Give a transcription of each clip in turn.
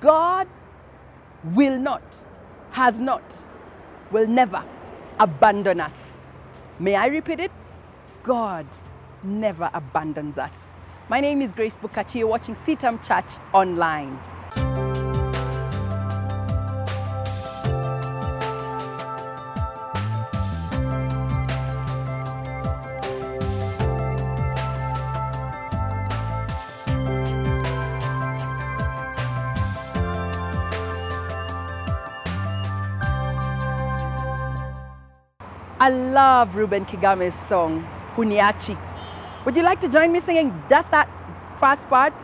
God will not, has not, will never abandon us. May I repeat it? God never abandons us. My name is Grace Bukachi. You're watching CITAM Church online. I love Reuben Kigame's song, Huniachi. Would you like to join me singing just that first part?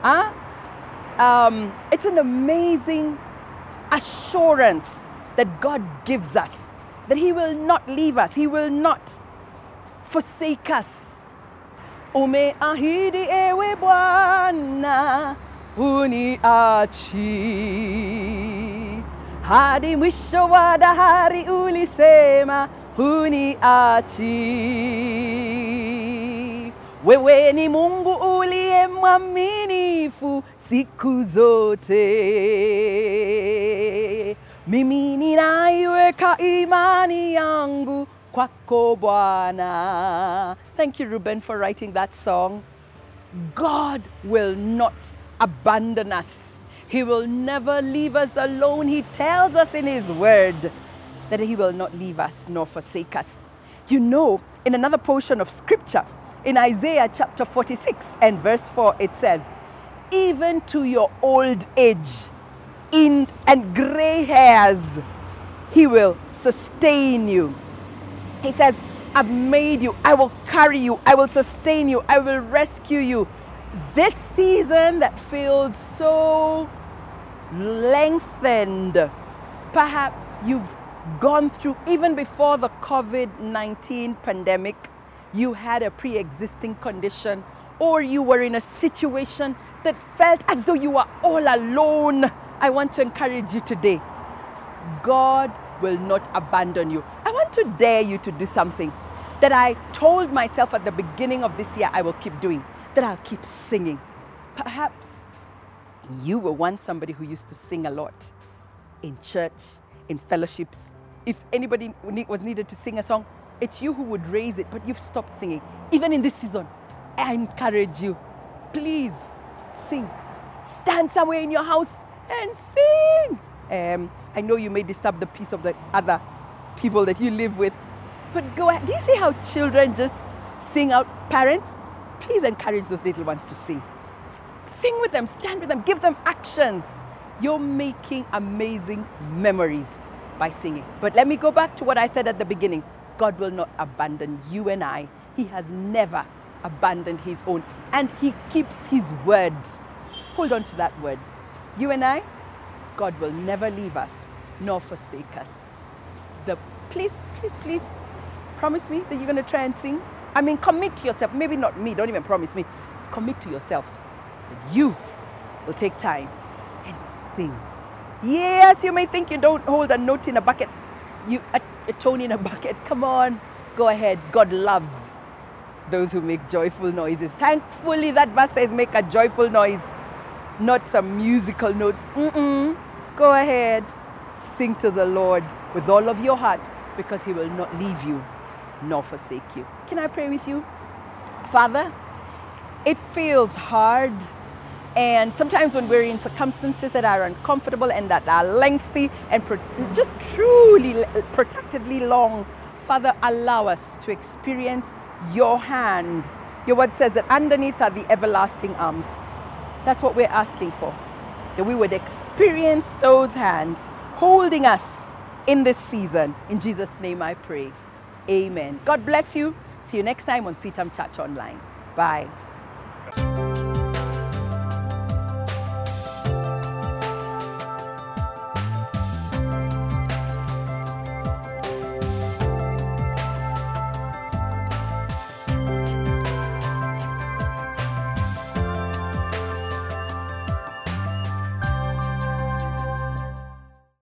Huh? Um, it's an amazing assurance that God gives us that He will not leave us, He will not forsake us. Umeahidi ewe Bwana uniachi hadi mwisho wa dahari ulisema huniachi. Wewe ni Mungu uliye mwaminifu siku zote. Mimi ninaiweka imani yangu kwako Bwana. Thank you Reuben for writing that song. God will not abandon us. He will never leave us alone. He tells us in His Word that He will not leave us nor forsake us. You know, in another portion of Scripture, in Isaiah chapter 46 and verse 4, it says, Even to your old age in, and gray hairs, He will sustain you. He says, I've made you, I will carry you, I will sustain you, I will rescue you. This season that feels so lengthened, perhaps you've gone through, even before the COVID 19 pandemic, you had a pre existing condition, or you were in a situation that felt as though you were all alone. I want to encourage you today God will not abandon you. I want to dare you to do something that I told myself at the beginning of this year I will keep doing, that I'll keep singing. Perhaps you were once somebody who used to sing a lot in church, in fellowships. If anybody was needed to sing a song, it's you who would raise it, but you've stopped singing. Even in this season, I encourage you, please sing. Stand somewhere in your house and sing. Um, I know you may disturb the peace of the other people that you live with, but go ahead. Do you see how children just sing out? Parents, please encourage those little ones to sing. Sing with them, stand with them, give them actions. You're making amazing memories by singing. But let me go back to what I said at the beginning God will not abandon you and I. He has never abandoned His own, and He keeps His word. Hold on to that word. You and I, God will never leave us nor forsake us. The please, please, please promise me that you're going to try and sing. I mean, commit to yourself. Maybe not me. Don't even promise me. Commit to yourself that you will take time and sing. Yes, you may think you don't hold a note in a bucket, you a, a tone in a bucket. Come on, go ahead. God loves those who make joyful noises. Thankfully, that verse says make a joyful noise, not some musical notes. Mm-mm. Go ahead, sing to the Lord with all of your heart because He will not leave you nor forsake you. Can I pray with you? Father, it feels hard. And sometimes when we're in circumstances that are uncomfortable and that are lengthy and just truly protectedly long, Father, allow us to experience your hand. Your word says that underneath are the everlasting arms. That's what we're asking for. That we would experience those hands holding us in this season. In Jesus' name I pray. Amen. God bless you. See you next time on CITAM Church Online. Bye.